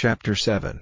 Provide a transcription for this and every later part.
Chapter 7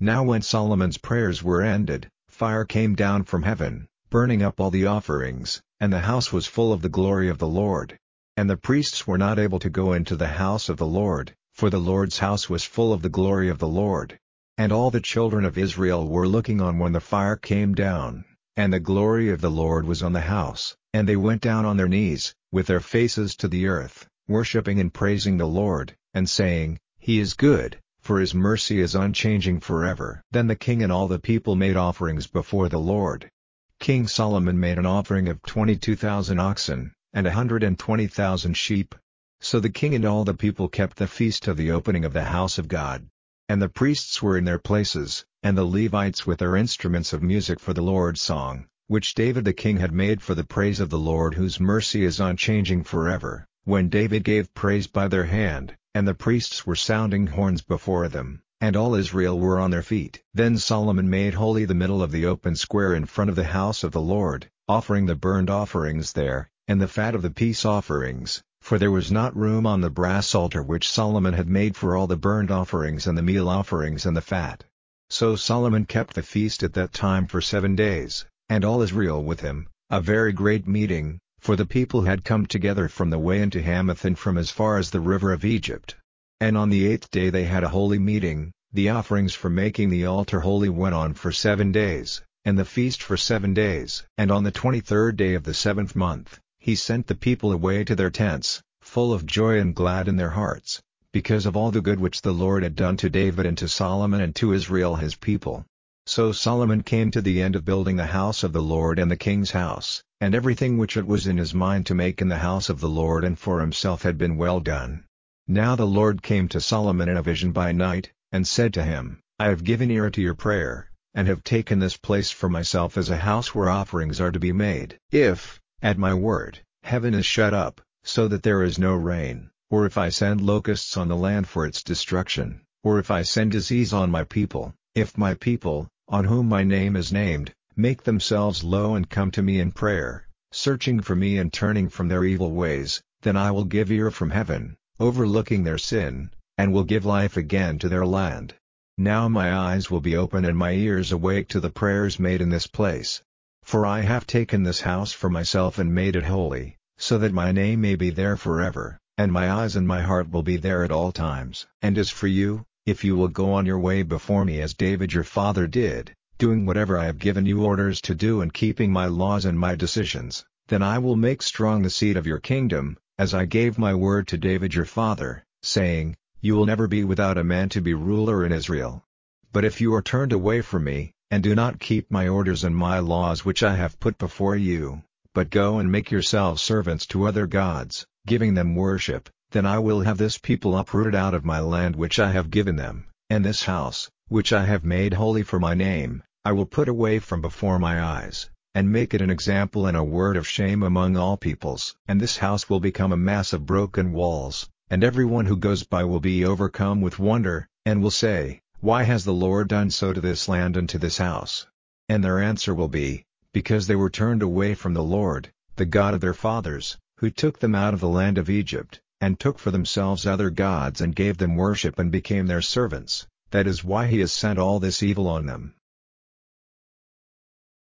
Now when Solomon's prayers were ended, fire came down from heaven, burning up all the offerings, and the house was full of the glory of the Lord. And the priests were not able to go into the house of the Lord, for the Lord's house was full of the glory of the Lord. And all the children of Israel were looking on when the fire came down, and the glory of the Lord was on the house, and they went down on their knees, with their faces to the earth, worshipping and praising the Lord, and saying, He is good, for his mercy is unchanging forever. Then the king and all the people made offerings before the Lord. King Solomon made an offering of 22,000 oxen, and a hundred and twenty thousand sheep. So the king and all the people kept the feast of the opening of the house of God. And the priests were in their places, and the Levites with their instruments of music for the Lord's song, which David the king had made for the praise of the Lord whose mercy is unchanging forever, when David gave praise by their hand, and the priests were sounding horns before them, and all Israel were on their feet. Then Solomon made holy the middle of the open square in front of the house of the Lord, offering the burnt offerings there, and the fat of the peace offerings, for there was not room on the brass altar which Solomon had made for all the burnt offerings and the meal offerings and the fat. So Solomon kept the feast at that time for seven days, and all Israel with him, a very great meeting, for the people had come together from the way into Hamath and from as far as the river of Egypt. And on the eighth day they had a holy meeting, the offerings for making the altar holy went on for seven days, and the feast for seven days. And on the twenty-third day of the seventh month, he sent the people away to their tents, full of joy and glad in their hearts, because of all the good which the Lord had done to David and to Solomon and to Israel his people. So Solomon came to the end of building the house of the Lord and the king's house, and everything which it was in his mind to make in the house of the Lord and for himself had been well done. Now the Lord came to Solomon in a vision by night, and said to him, I have given ear to your prayer, and have taken this place for myself as a house where offerings are to be made. If, at my word, heaven is shut up, so that there is no rain, or if I send locusts on the land for its destruction, or if I send disease on my people, if my people, on whom my name is named, make themselves low and come to me in prayer, searching for me and turning from their evil ways, then I will give ear from heaven, overlooking their sin, and will give life again to their land. Now my eyes will be open and my ears awake to the prayers made in this place. For I have taken this house for myself and made it holy, so that my name may be there forever, and my eyes and my heart will be there at all times. And as for you, if you will go on your way before me as David your father did, doing whatever I have given you orders to do and keeping my laws and my decisions, then I will make strong the seed of your kingdom, as I gave my word to David your father, saying, You will never be without a man to be ruler in Israel. But if you are turned away from me, and do not keep my orders and my laws which I have put before you, but go and make yourselves servants to other gods, giving them worship, then I will have this people uprooted out of my land which I have given them, and this house, which I have made holy for my name, I will put away from before my eyes, and make it an example and a word of shame among all peoples. And this house will become a mass of broken walls, and everyone who goes by will be overcome with wonder, and will say, Why has the Lord done so to this land and to this house? And their answer will be, Because they were turned away from the Lord, the God of their fathers, who took them out of the land of Egypt, and took for themselves other gods and gave them worship and became their servants, that is why he has sent all this evil on them.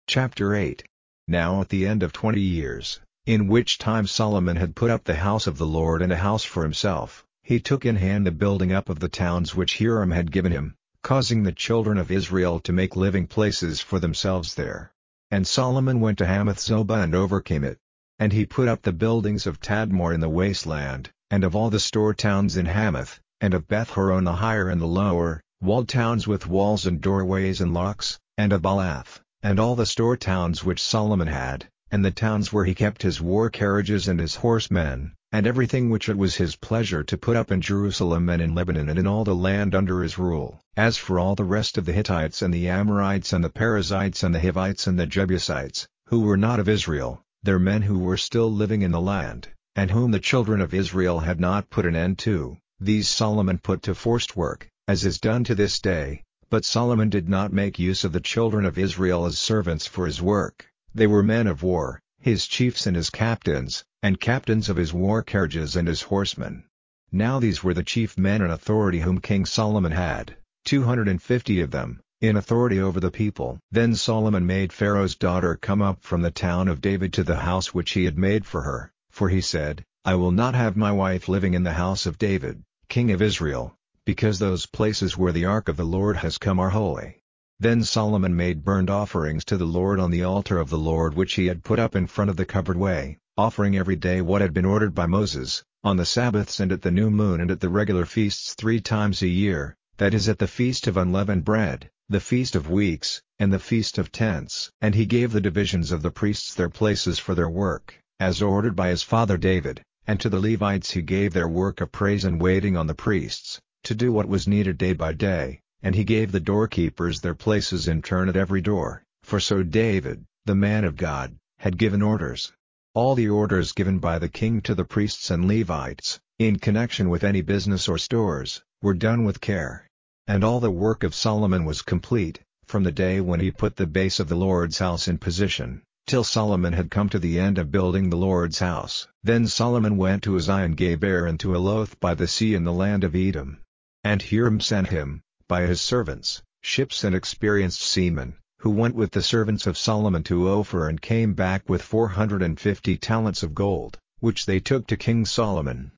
Chapter 8 Now at the end of twenty years, in which time Solomon had put up the house of the Lord and a house for himself, he took in hand the building up of the towns which Hiram had given him, causing the children of Israel to make living places for themselves there. And Solomon went to Hamath Zobah and overcame it, and he put up the buildings of Tadmor in the wasteland, and of all the store towns in Hamath, and of Beth-horon the higher and the lower, walled towns with walls and doorways and locks, and of Baalath, and all the store towns which Solomon had, and the towns where he kept his war carriages and his horsemen, and everything which it was his pleasure to put up in Jerusalem and in Lebanon and in all the land under his rule. As for all the rest of the Hittites and the Amorites and the Perizzites and the Hivites and the Jebusites, who were not of Israel, their men who were still living in the land, and whom the children of Israel had not put an end to, these Solomon put to forced work, as is done to this day, but Solomon did not make use of the children of Israel as servants for his work, they were men of war, his chiefs and his captains, and captains of his war carriages and his horsemen. Now these were the chief men in authority whom King Solomon had, 250 of them, in authority over the people. Then Solomon made Pharaoh's daughter come up from the town of David to the house which he had made for her, for he said, I will not have my wife living in the house of David, king of Israel, because those places where the ark of the Lord has come are holy. Then Solomon made burnt offerings to the Lord on the altar of the Lord which he had put up in front of the covered way, offering every day what had been ordered by Moses, on the Sabbaths and at the new moon and at the regular feasts three times a year, that is at the feast of unleavened bread, the Feast of Weeks, and the Feast of Tents. And he gave the divisions of the priests their places for their work, as ordered by his father David, and to the Levites he gave their work of praise and waiting on the priests, to do what was needed day by day, and he gave the doorkeepers their places in turn at every door, for so David, the man of God, had given orders. All the orders given by the king to the priests and Levites, in connection with any business or stores, were done with care. And all the work of Solomon was complete, from the day when he put the base of the Lord's house in position, till Solomon had come to the end of building the Lord's house. Then Solomon went to Ezion-Geber and to Eloth by the sea in the land of Edom. And Hiram sent him, by his servants, ships and experienced seamen, who went with the servants of Solomon to Ophir and came back with 450 talents of gold, which they took to King Solomon.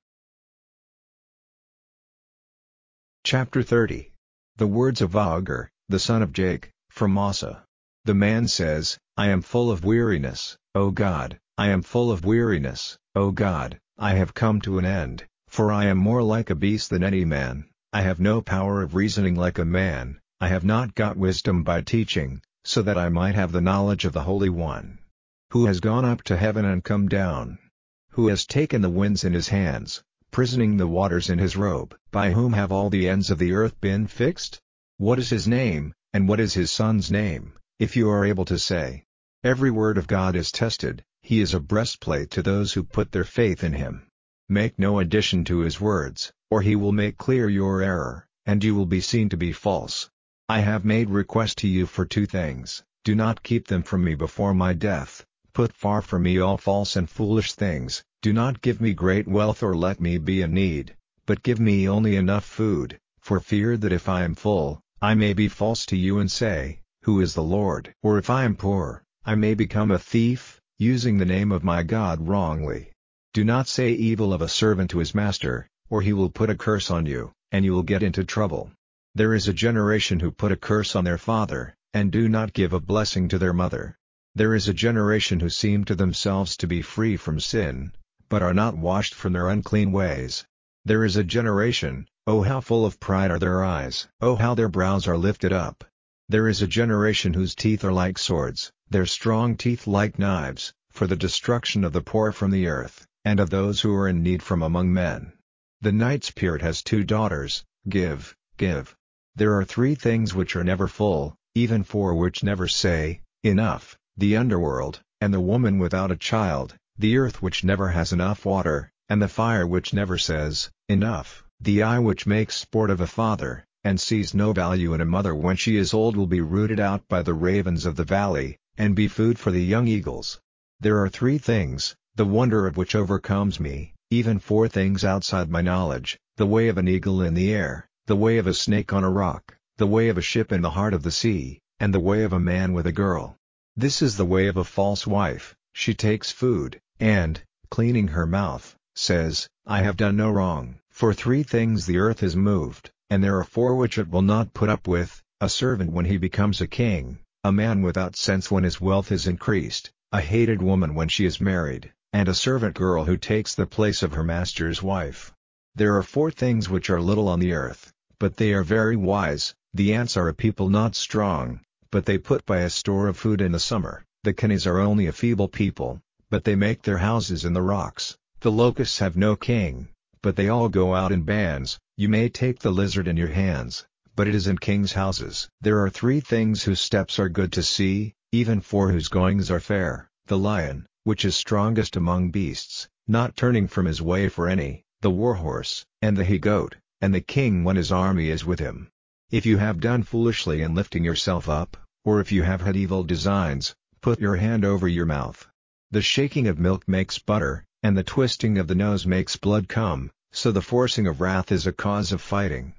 Chapter 30 the words of Agur, the son of Jakeh, from Massa. The man says, I am full of weariness, O God, I am full of weariness, O God, I have come to an end, for I am more like a beast than any man, I have no power of reasoning like a man, I have not got wisdom by teaching, so that I might have the knowledge of the Holy One. Who has gone up to heaven and come down? Who has taken the winds in his hands, prisoning the waters in his robe. By whom have all the ends of the earth been fixed? What is his name, and what is his son's name, if you are able to say? Every word of God is tested, he is a breastplate to those who put their faith in him. Make no addition to his words, or he will make clear your error, and you will be seen to be false. I have made request to you for two things, do not keep them from me before my death, put far from me all false and foolish things, do not give me great wealth or let me be in need, but give me only enough food, for fear that if I am full, I may be false to you and say, Who is the Lord? Or if I am poor, I may become a thief, using the name of my God wrongly. Do not say evil of a servant to his master, or he will put a curse on you, and you will get into trouble. There is a generation who put a curse on their father, and do not give a blessing to their mother. There is a generation who seem to themselves to be free from sin, but are not washed from their unclean ways. There is a generation, oh how full of pride are their eyes! Oh how their brows are lifted up! There is a generation whose teeth are like swords, their strong teeth like knives, for the destruction of the poor from the earth, and of those who are in need from among men. The night spirit has two daughters, give, give. There are three things which are never full, even four which never say, enough, the underworld, and the woman without a child, the earth which never has enough water, and the fire which never says, Enough. The eye which makes sport of a father, and sees no value in a mother when she is old will be rooted out by the ravens of the valley, and be food for the young eagles. There are three things, the wonder of which overcomes me, even four things outside my knowledge, the way of an eagle in the air, the way of a snake on a rock, the way of a ship in the heart of the sea, and the way of a man with a girl. This is the way of a false wife, she takes food, and, cleaning her mouth, says, I have done no wrong. For three things the earth is moved, and there are four which it will not put up with, a servant when he becomes a king, a man without sense when his wealth is increased, a hated woman when she is married, and a servant girl who takes the place of her master's wife. There are four things which are little on the earth, but they are very wise, the ants are a people not strong, but they put by a store of food in the summer, the conies are only a feeble people, but they make their houses in the rocks. The locusts have no king, but they all go out in bands. You may take the lizard in your hands, but it is in kings' houses. There are three things whose steps are good to see, even four whose goings are fair, the lion, which is strongest among beasts, not turning from his way for any, the warhorse, and the he-goat, and the king when his army is with him. If you have done foolishly in lifting yourself up, or if you have had evil designs, put your hand over your mouth. The shaking of milk makes butter, and the twisting of the nose makes blood come, so the forcing of wrath is a cause of fighting.